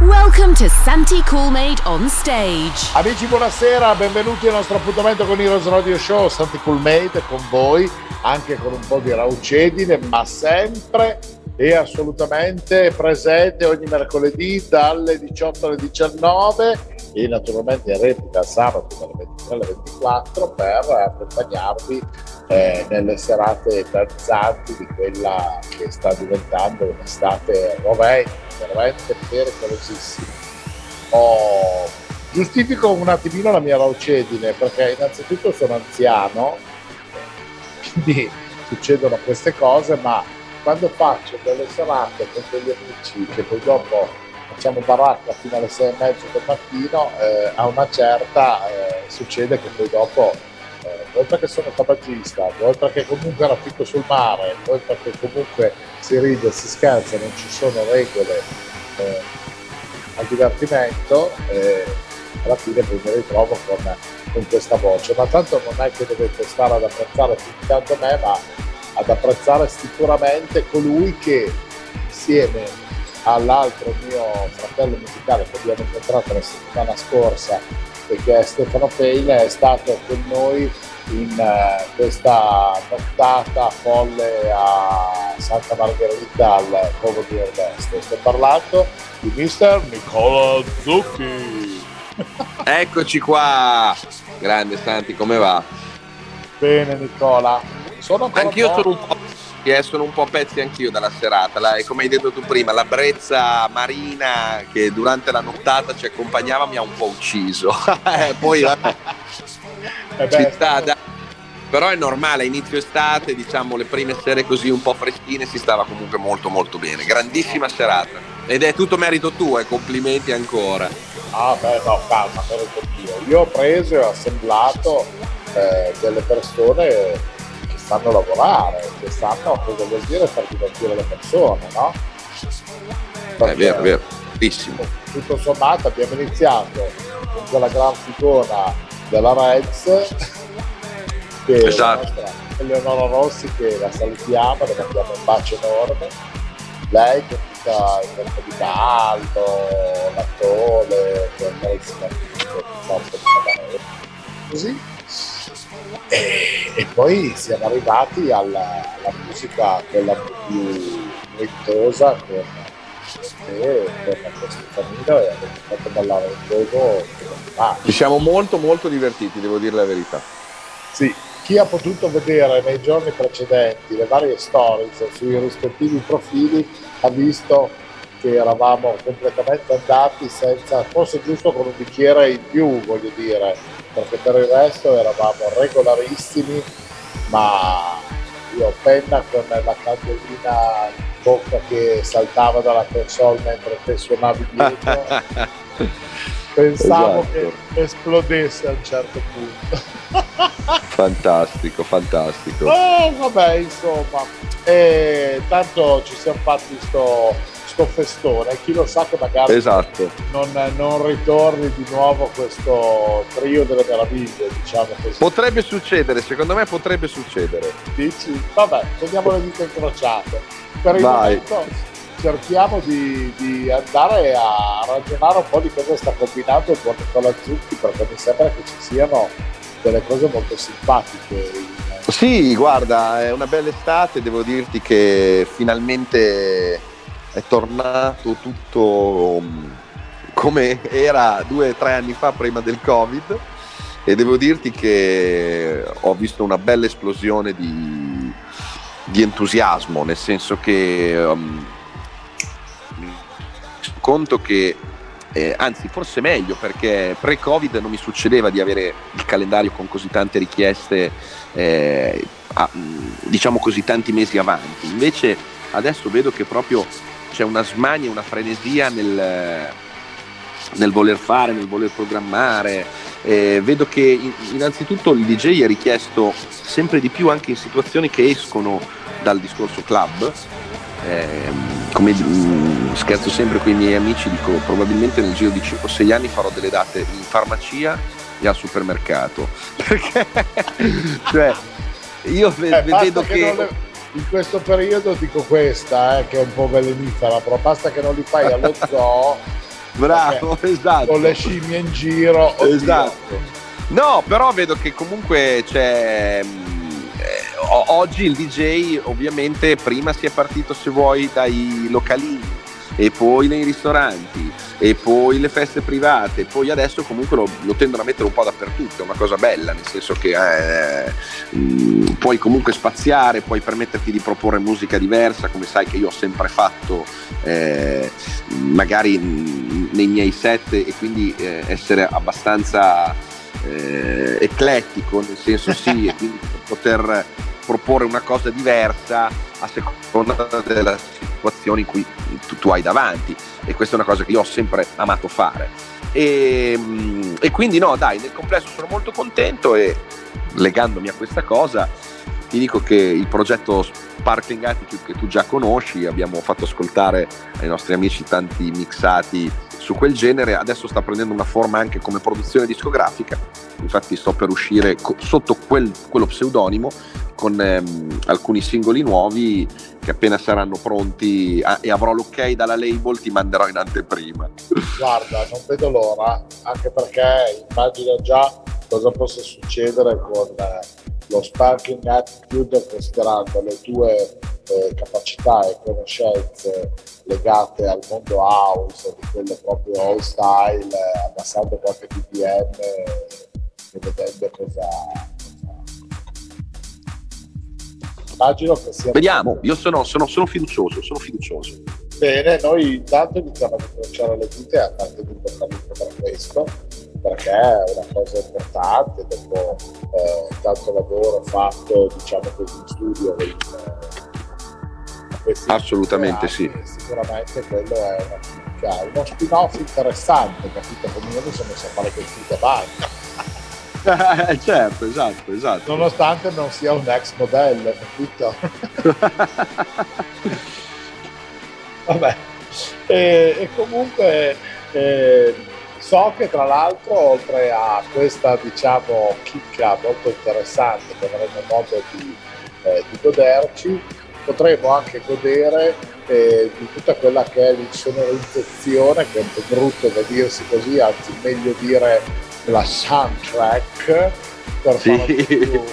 Welcome to Santi Coolmade on stage. Amici, buonasera, benvenuti al nostro appuntamento con Heroes Radio Show. Santi Coolmade con voi, anche con un po' di raucedine, ma sempre e assolutamente presente ogni mercoledì dalle 18 alle 19 e naturalmente in replica sabato dalle 23 alle 24 per accompagnarvi eh, nelle serate danzanti di quella che sta diventando un'estate rovente, veramente pericolosissima. Oh, giustifico un attimino la mia raucedine perché innanzitutto sono anziano, quindi succedono queste cose, ma quando faccio delle serate con degli amici che poi dopo facciamo baracca fino alle sei e mezzo del mattino, eh, a una certa eh, succede che poi dopo, eh, oltre che sono tabagista, oltre che comunque raffico sul mare, oltre che comunque si ride, si scherza, non ci sono regole eh, al divertimento, eh, alla fine poi mi ritrovo con, con questa voce. Ma tanto non è che dovete stare ad apprezzare più tanto me, ma ad apprezzare sicuramente colui che insieme all'altro mio fratello musicale che abbiamo incontrato la settimana scorsa e che è Stefano Peile è stato con noi in uh, questa nottata folle a Santa Margherita al Covo di Ernesto. Sto parlando di mister Nicola Zucchi. Eccoci qua, grande Santi, come va? Bene Nicola, sono anch'io sono un po', eh, sono un po' pezzi anch'io dalla serata, la, come hai detto tu prima, la brezza marina che durante la nottata ci accompagnava mi ha un po' ucciso. Eh, poi eh, beh, ci sta, da, però è normale, inizio estate, diciamo le prime sere così un po' freschine si stava comunque molto molto bene. Grandissima serata. Ed è tutto merito tuo, e complimenti ancora. Ah beh no, calma, merito mio. Io ho preso e ho assemblato eh, delle persone sanno lavorare, che sanno cosa vuol dire far divertire le persone, no? Perché, è vero, è vero, bellissimo. Tutto sommato abbiamo iniziato con quella gran figura della Reds, che esatto. è la nostra Eleonora Rossi, che la salutiamo, le mandiamo un bacio enorme. Lei che tutta il corpo di caldo, l'attore, che è carissima, così e, e, poi siamo arrivati alla, alla musica quella più ritrosa con te, con questa famiglia e abbiamo fatto ballare un gioco ci siamo molto molto divertiti devo dire la verità. Sì chi ha potuto vedere nei giorni precedenti le varie stories sui rispettivi profili ha visto che eravamo completamente andati senza, forse giusto con un bicchiere in più, voglio dire, perché per il resto eravamo regolarissimi, ma io penna con la candelina in bocca che saltava dalla console mentre te suonavi dietro. Pensavo esatto. che esplodesse a un certo punto. fantastico, fantastico. Oh, vabbè, insomma, e tanto ci siamo fatti sto questo festone, chi lo sa che magari esatto. non, non, ritorni di nuovo questo trio delle meraviglie, diciamo così. Potrebbe succedere, secondo me potrebbe succedere. Dici? Vabbè, teniamo le dita incrociate. Per il Vai. momento cerchiamo di, di, andare a ragionare un po' di cosa sta combinando con Nicola Zucchi perché mi sembra che ci siano delle cose molto simpatiche sì, guarda, è una bella estate, devo dirti che finalmente è tornato tutto mm, come era due o tre anni fa prima del covid. E devo dirti che ho visto una bella esplosione di, di entusiasmo nel senso che um, conto che eh, anzi forse meglio perché pre-covid non mi succedeva di avere il calendario con così tante richieste eh, a, diciamo così tanti mesi avanti invece adesso vedo che proprio c'è una smania, una frenesia nel, nel voler fare, nel voler programmare Eh, vedo che innanzitutto il DJ è richiesto sempre di più anche in situazioni che escono dal discorso club. Eh, come mh, mm, scherzo sempre con i miei amici, dico probabilmente nel giro di 5-6 anni farò delle date in farmacia e al supermercato. Perché cioè, io eh, vedo che... che... Le, in questo periodo dico questa, eh, che è un po' velenifera, però basta che non li fai allo zoo. Bravo, esatto. Con le scimmie in giro. Oddio. Esatto. No, però vedo che comunque c'è eh, oggi il DJ ovviamente prima si è partito se vuoi dai localini e poi nei ristoranti e poi le feste private, poi adesso comunque lo, lo tendono a mettere un po' dappertutto, è una cosa bella, nel senso che eh, mm, puoi comunque spaziare, puoi permetterti di proporre musica diversa, come sai che io ho sempre fatto eh, magari mh, nei miei set e quindi eh, essere abbastanza eh, eclettico, nel senso sì, e quindi poter proporre una cosa diversa a seconda della situazione in cui tu, tu, hai davanti. E questa è una cosa che io ho sempre amato fare. E, mm, e quindi no dai nel complesso sono molto contento e legandomi a questa cosa ti dico che il progetto Sparkling Attitude che tu già conosci abbiamo fatto ascoltare ai nostri amici tanti mixati su quel genere adesso sta prendendo una forma anche come produzione discografica infatti sto per uscire co- sotto quel, quello pseudonimo con ehm, alcuni singoli nuovi che appena saranno pronti ah, e avrò l'ok dalla label ti manderò in anteprima. Guarda, non vedo l'ora, anche perché immagino già cosa possa succedere con eh, lo Sparking Attitude considerando le tue eh, capacità e conoscenze legate al mondo house, di quelle proprio all style, eh, abbassando qualche BPM e vedendo cosa immagino che sia... Vediamo, io sono, sono, sono, fiducioso, sono fiducioso. Bene, noi intanto iniziamo a incrociare le dita e a farti di bocca per questo, perché è una cosa importante, dopo eh, tanto lavoro fatto, diciamo così, in studio. In, eh, Assolutamente sì. Sicuramente quello è una, uno spin-off interessante, capito? Come io mi sono messo a fare quel tipo avanti eh, certo, esatto, esatto. Nonostante non sia un ex modello, capito? Vabbè. E, e comunque eh, so che tra l'altro oltre a questa diciamo chicca molto interessante che avremo modo di, eh, di goderci, potremo anche godere eh, di tutta quella che è l'insonorizzazione, che è un po' brutto da dirsi così, anzi meglio dire la soundtrack per sì. fare più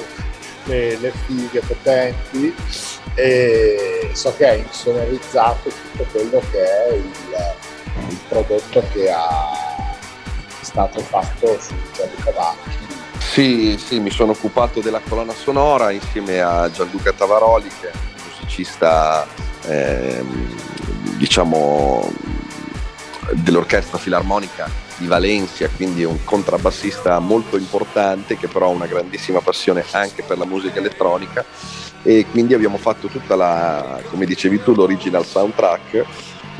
le, le fighe potenti e so che ha insonorizzato tutto quello che è il, il prodotto che ha stato fatto su Gianluca Vacchi sì, sì, mi sono occupato della colonna sonora insieme a Gianluca Tavaroli che è un musicista ehm, diciamo dell'orchestra filarmonica di Valencia, quindi un contrabbassista molto importante che però ha una grandissima passione anche per la musica elettronica. E quindi abbiamo fatto tutta la, come dicevi tu, l'original soundtrack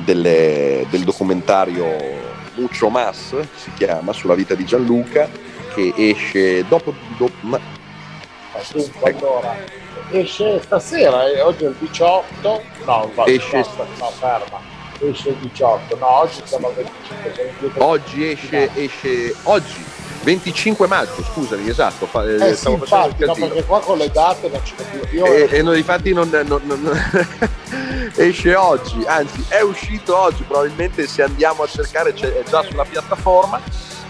delle, del documentario Mucho Mas, si chiama, sulla vita di Gianluca, che esce dopo... dopo ma... Allora, esce stasera, eh, oggi è il 18, no, esce... no, ferma. Esce il 18, no, oggi siamo al 25. Oggi esce, esce, oggi, 25 maggio, scusami, esatto. Fa, eh, eh sì, infatti, no, perché qua con le date non ci più. E, e noi infatti non, non, non esce oggi, anzi è uscito oggi, probabilmente se andiamo a cercare è già sulla piattaforma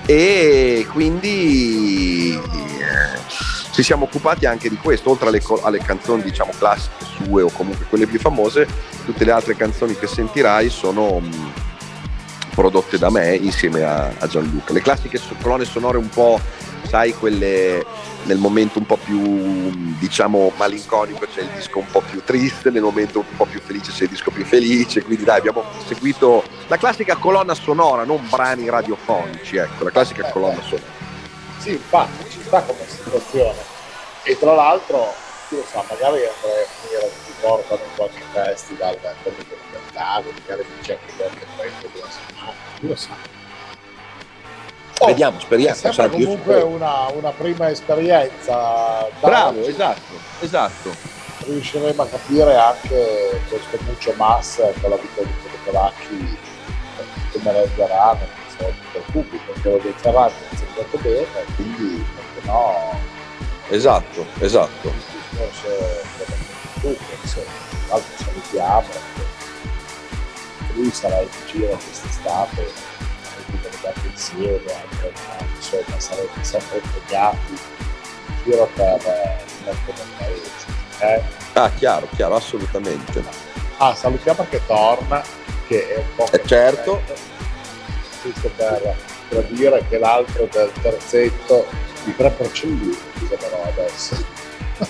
e quindi eh, ci siamo occupati anche di questo, oltre alle, alle canzoni diciamo classiche sue o comunque quelle più famose, tutte le altre canzoni che sentirai sono mm, prodotte da me insieme a, a Gianluca. Le classiche colonne sonore un po', sai, quelle nel momento un po' più diciamo malinconico c'è il disco un po' più triste, nel momento un po' più felice c'è il disco più felice, quindi dai abbiamo seguito la classica colonna sonora, non brani radiofonici, ecco, la classica eh, colonna sonora. Sì, infatti ci sta come situazione. E tra l'altro, chi lo sa, magari andrei a finire portano in qualche festival come documentari, magari c'è qualche evento della settimana, chi lo sa. Oh, Vediamo, speriamo. Sembra comunque una, una, prima esperienza. Bravo, esatto, esatto. Riusciremo a capire anche questo Muccio Mass con la vita di quelli polacchi come nel del pubblico, che lo ha insegnato bene, quindi perché no? Esatto, esatto. Il discorso della tra l'altro salutiamo lui sarà in giro quest'estate, collegati insieme, anche, insomma sarete sempre impegnati in giro per mettere il paese. Eh? Ah, chiaro, chiaro, assolutamente. Ah, salutiamo anche Torna, che è un po'... Eh, certo. Giusto per, per dire che l'altro del terzetto di tre porcellini, però adesso.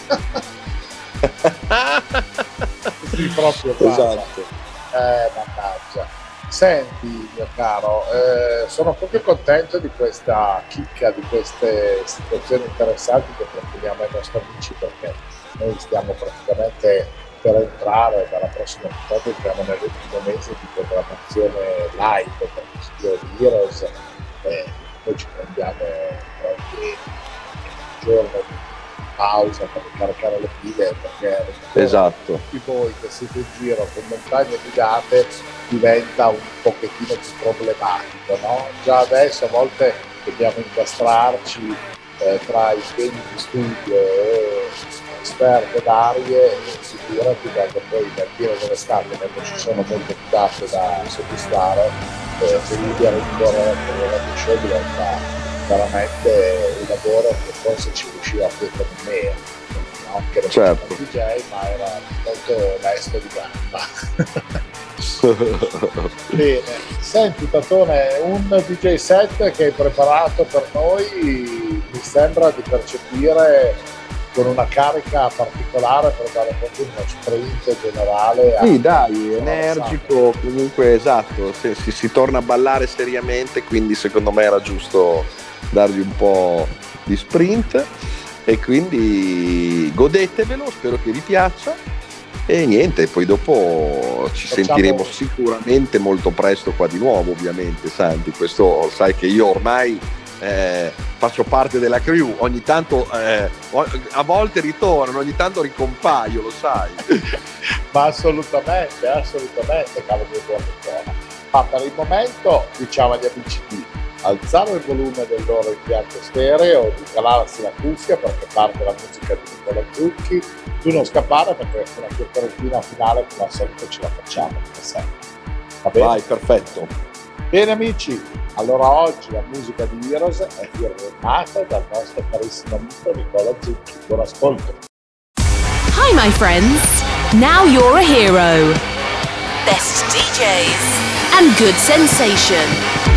sì, proprio esatto. Eh, mannaggia. Senti, mio caro, eh, sono proprio contento di questa chicca, di queste situazioni interessanti che proponiamo ai nostri amici perché noi stiamo praticamente per entrare dalla prossima puntata, entriamo nell'ultimo mese di programmazione live per il studio di Heroes e poi ci prendiamo qualche giorno di pausa per ricaricare le pile perché esatto. tutti voi che siete in giro con montagne di date diventa un pochettino più problematico no? già adesso a volte dobbiamo incastrarci eh, tra impegni di studio e esperte d'arie e figurati quando poi nel giro dell'estate quando ci sono molte date da soddisfare eh, finire a rincorrere la diventa veramente un lavoro che forse ci riusciva più con me, no? che certo. un DJ ma era molto onesto di gamba. Bene, senti Tatone, un DJ set che hai preparato per noi mi sembra di percepire con una carica particolare per dare proprio uno sprint generale. Sì, dai, energico, comunque esatto, si, si, si torna a ballare seriamente, quindi secondo me era giusto dargli un po' di sprint e quindi godetevelo, spero che vi piaccia. E niente, poi dopo ci Facciamo... sentiremo sicuramente molto presto qua di nuovo ovviamente Santi, questo sai che io ormai eh, faccio parte della crew, ogni tanto eh, a volte ritorno, ogni tanto ricompaio, lo sai. Ma assolutamente, assolutamente, cavolo di buona Ma per il momento diciamo agli amici di alzare il volume del loro impianto stereo, di calarsi la cuffia perché parte la musica di Nicola Zucchi, tu non scappare perché una chiacchierettina finale come al solito ce la facciamo come sempre. Va bene? Vai, perfetto. Bene amici, allora oggi la musica di Heroes è firmata dal nostro carissimo amico Nicola Zucchi. Buon ascolto. Hi my friends, now you're a hero. Best DJs and good sensation.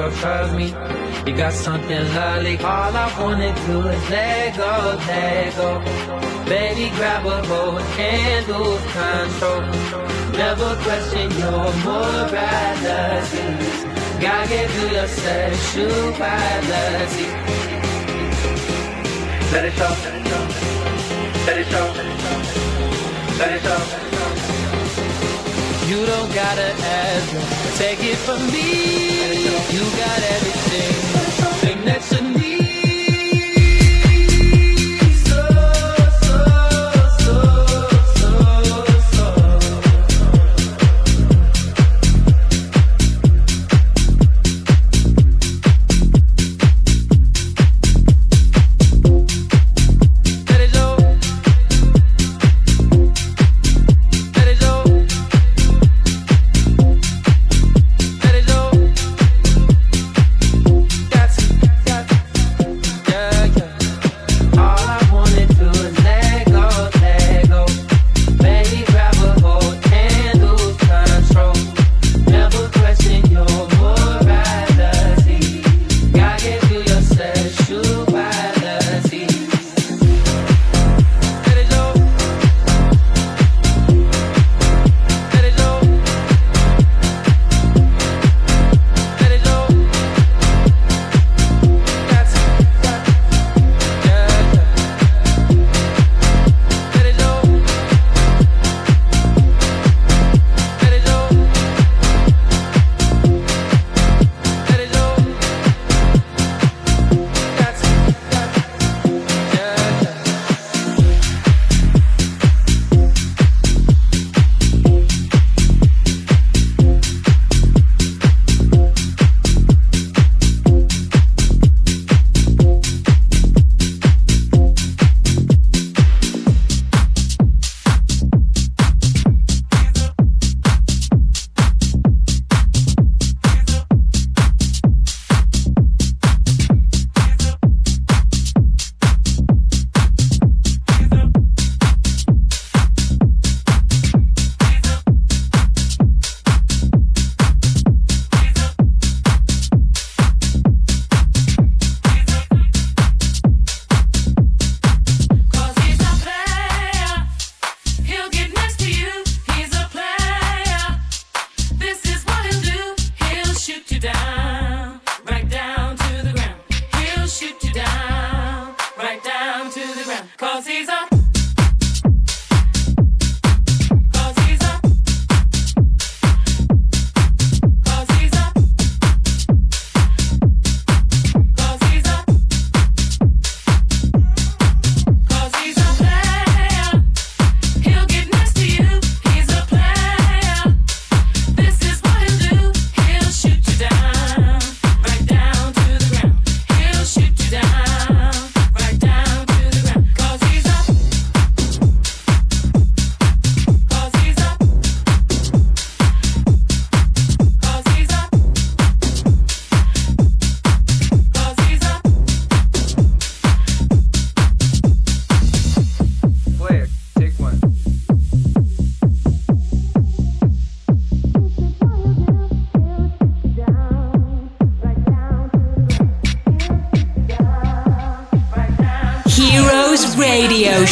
Girls trust me. You got something lovely. All I wanna do is let go, let go. Baby, grab a hold and lose control. Never question your morality. Gotta get through your sexuality. Let it show. Let it show. Let it show. You don't gotta ask. Take it from me. You got everything, Thing that's a need.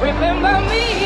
Remember me.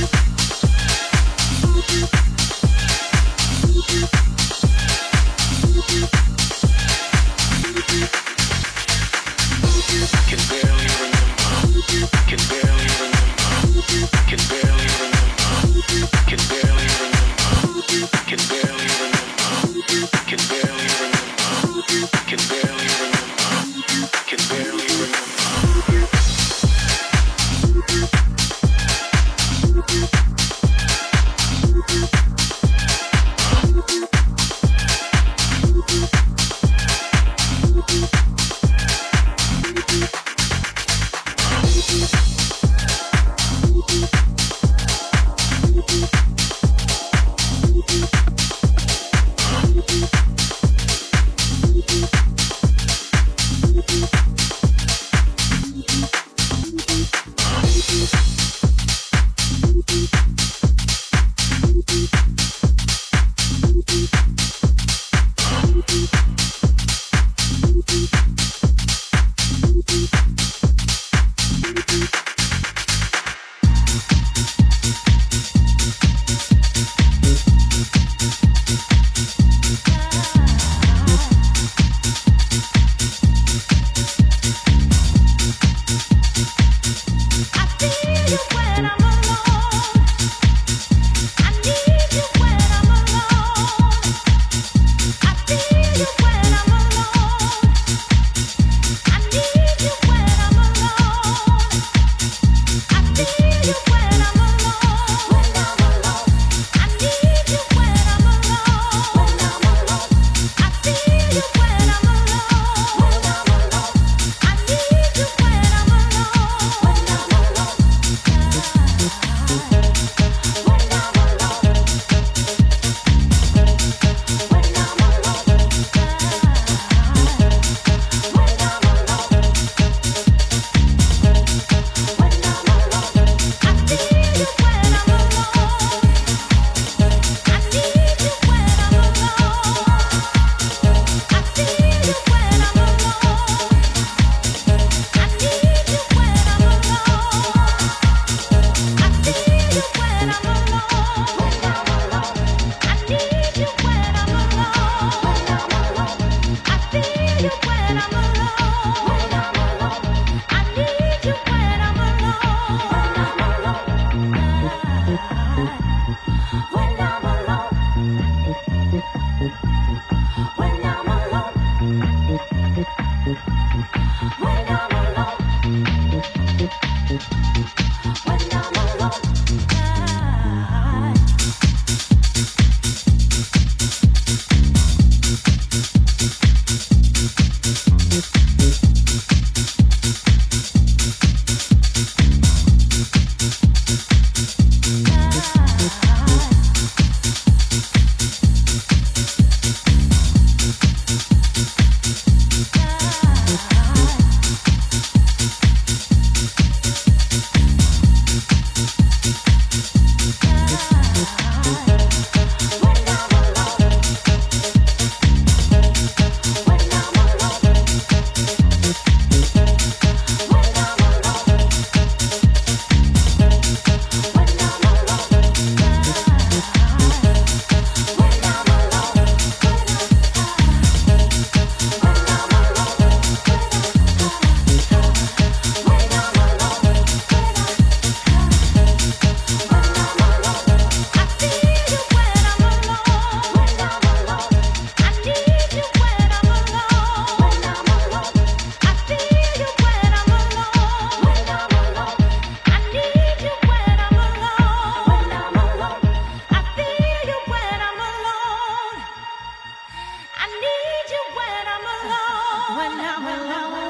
Now, now. alone.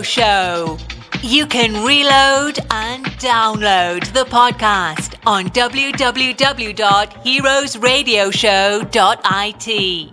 Show. You can reload and download the podcast on www.heroesradioshow.it.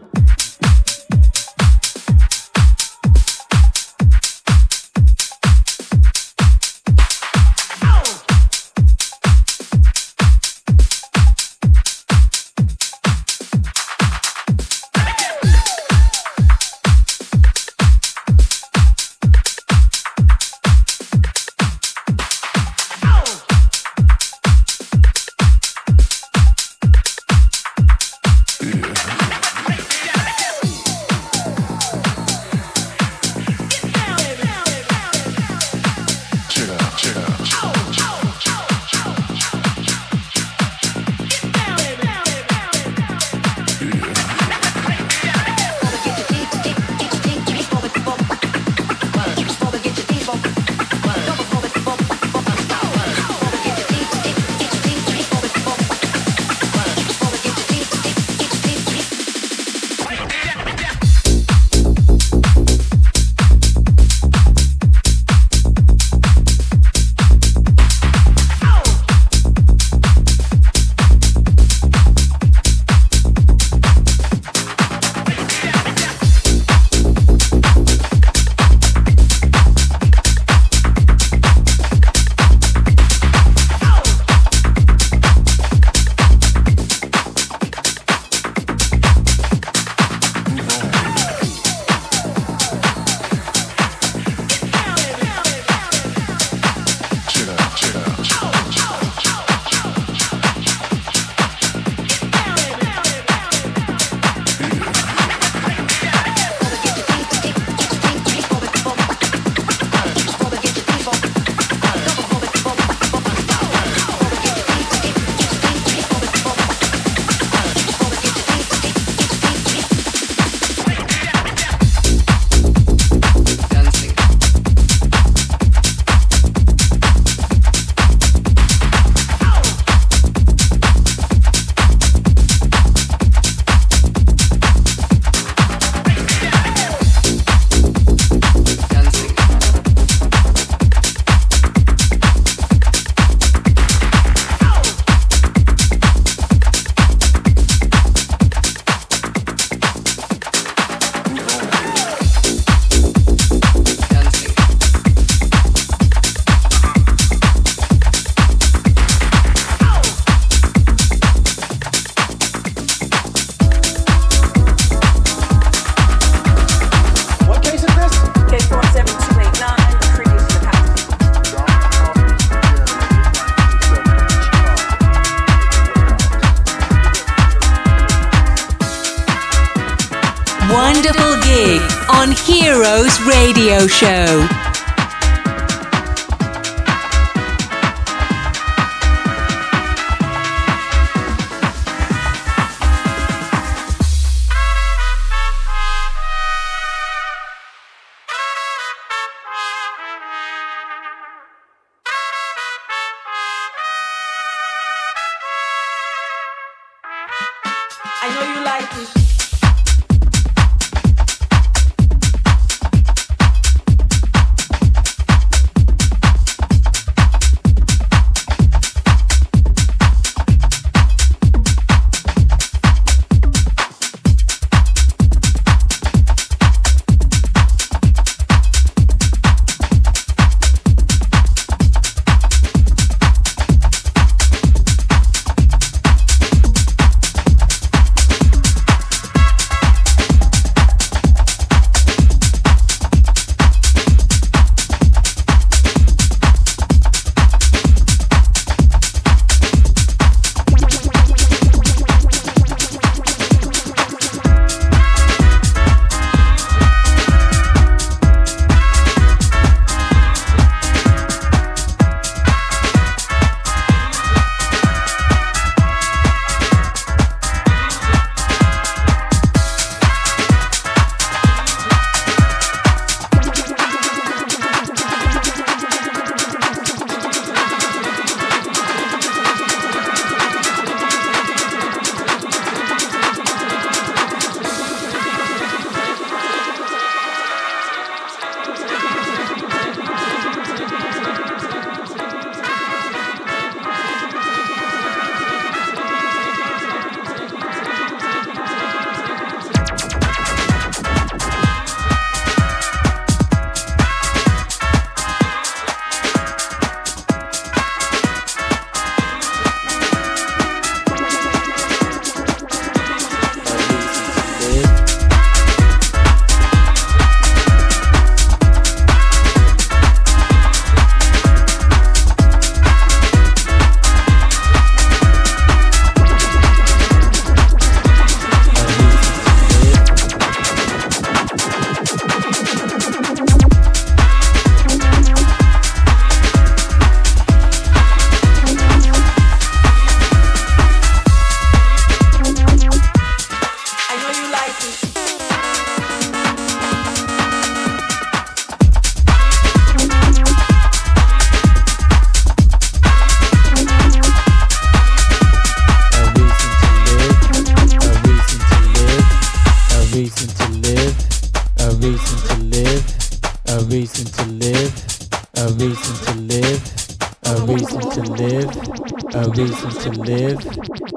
a reason to live,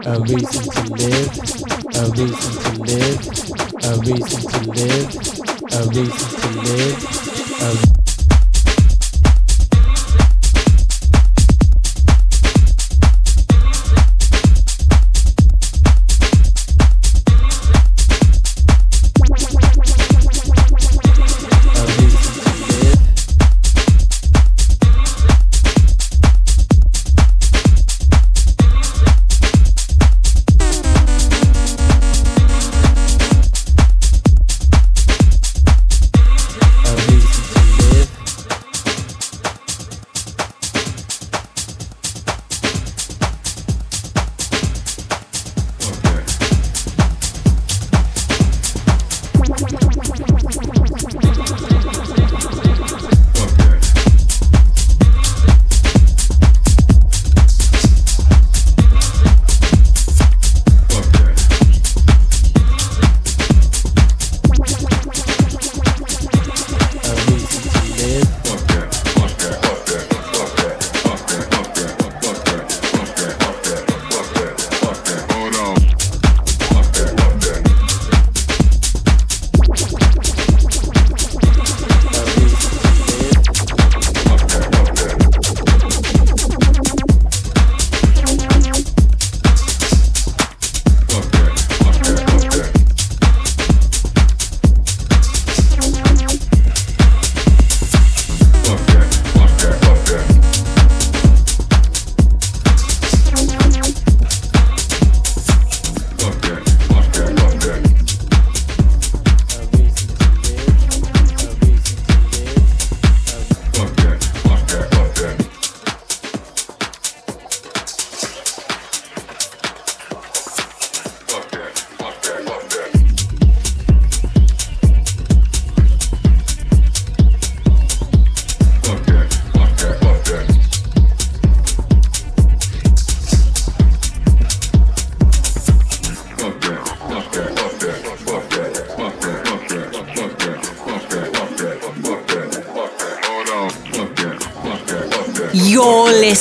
a reason to live, a reason to live, a reason to live, a reason to live, a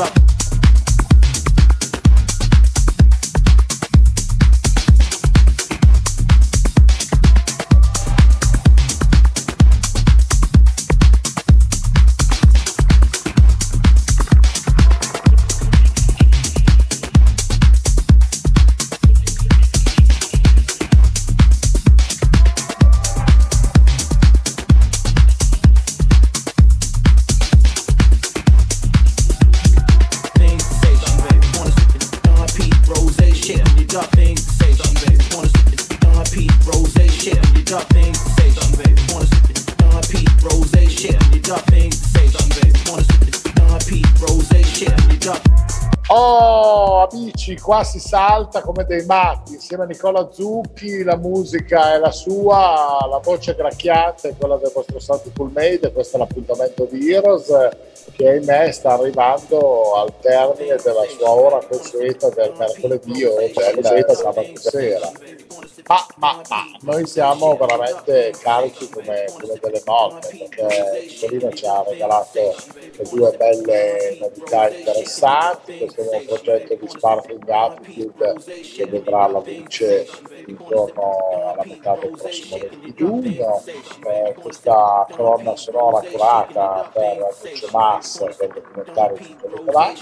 up. Qua si salta come dei matti, insieme a Nicola Zucchi, la musica è la sua, la voce gracchiante è quella del vostro Santi Full Made, questo è l'appuntamento di Heroes che ahimè sta arrivando al termine della sua ora consueta del mercoledì o del sabato sera. Ma, ma, ma, noi siamo veramente carichi come, come delle morte perché Nicolino ci ha regalato due belle novità interessanti, questo nuovo progetto di Sparkling Attitude che vedrà la luce intorno alla metà del prossimo 20 giugno, eh, questa colonna sonora curata per Lucio Massa del documentario su Nicolà.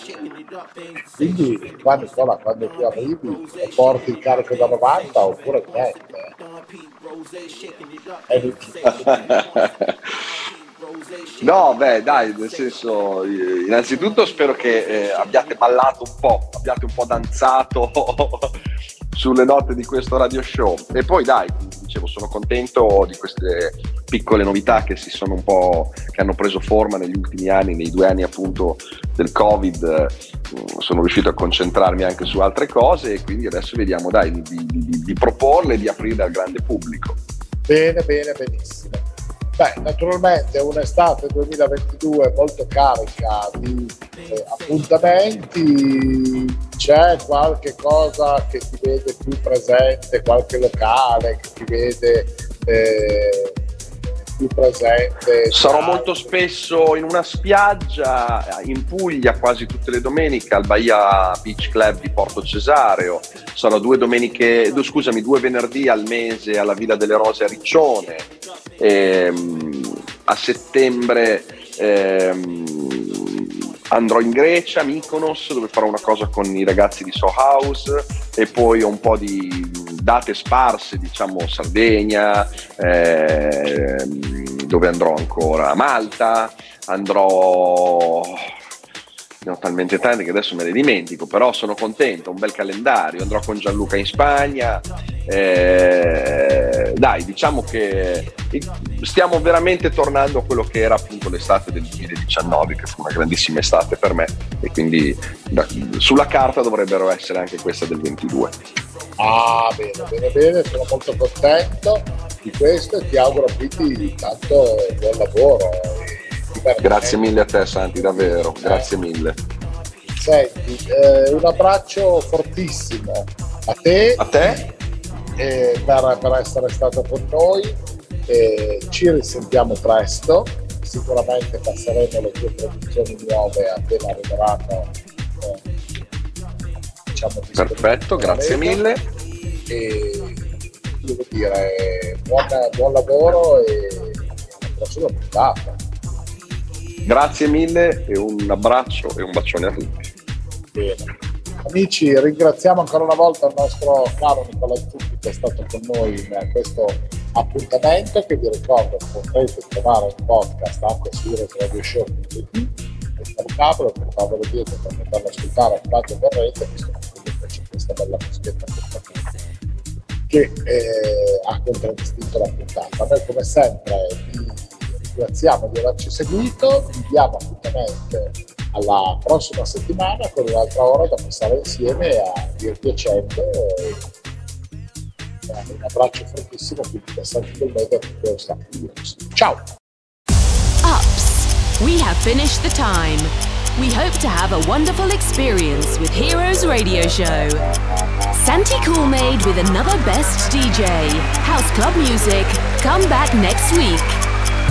Quindi qua Nicola quando tu arrivi e porti il carico da 90 oppure No, beh, dai, nel senso, innanzitutto spero che eh, abbiate ballato un po', abbiate un po' danzato sulle note di questo radio show. E poi, dai, dicevo, sono contento di queste piccole novità che si sono un po', che hanno preso forma negli ultimi anni, nei due anni appunto del Covid. Mm, sono riuscito a concentrarmi anche su altre cose e quindi adesso vediamo, dai, di, di, di, di proporle e di aprirle al grande pubblico. Bene, bene, benissimo. Beh, naturalmente un'estate 2022 molto carica di eh, appuntamenti, c'è qualche cosa che ti vede più presente, qualche locale che ti vede eh, più presente. Sarò molto spesso in una spiaggia in Puglia quasi tutte le domeniche al Bahia Beach Club di Porto Cesareo. Sarò due domeniche, scusami, due venerdì al mese alla Villa delle Rose a Riccione. Ehm, a settembre ehm, andrò in Grecia, Mykonos, dove farò una cosa con i ragazzi di So House e poi ho un po' di date sparse, diciamo Sardegna, ehm, dove andrò ancora? A Malta, andrò ne ho talmente tante che adesso me le dimentico, però sono contento, un bel calendario, andrò con Gianluca in Spagna, eh, dai diciamo che stiamo veramente tornando a quello che era appunto l'estate del 2019, che fu una grandissima estate per me e quindi da, sulla carta dovrebbero essere anche questa del 22. Ah, bene, bene, bene, sono molto contento di questo e ti auguro quindi tanto buon lavoro. Grazie mille a te Santi, davvero, grazie mille. Senti, eh, un abbraccio fortissimo a te, a te? Eh, per, per, essere stato con noi. Eh, ci risentiamo presto, sicuramente passeremo le tue produzioni nuove appena arriveranno. Eh, diciamo, Perfetto, grazie mille. E devo dire, buon, buon lavoro e alla prossima puntata. Grazie mille e un abbraccio e un bacione a tutti. Bene. Amici, ringraziamo ancora una volta il nostro caro Nicola Zucchi che è stato con noi in questo appuntamento che vi ricordo potrete trovare in podcast anche su radioshow.it scaricatelo per farvelo dietro per poterlo ascoltare quando vorrete visto che c'è questa bella musichetta che eh, ha contraddistinto la puntata noi come sempre vi ringraziamo di averci seguito, vi diamo appuntamento alla prossima settimana con un'altra ora da passare insieme a un abbraccio fortissimo quindi da di Ciao! Ups! We have finished the time. We hope to have a wonderful experience with Heroes Radio Show. Santi Coolmade with another best DJ. House Club Music. Come back next week.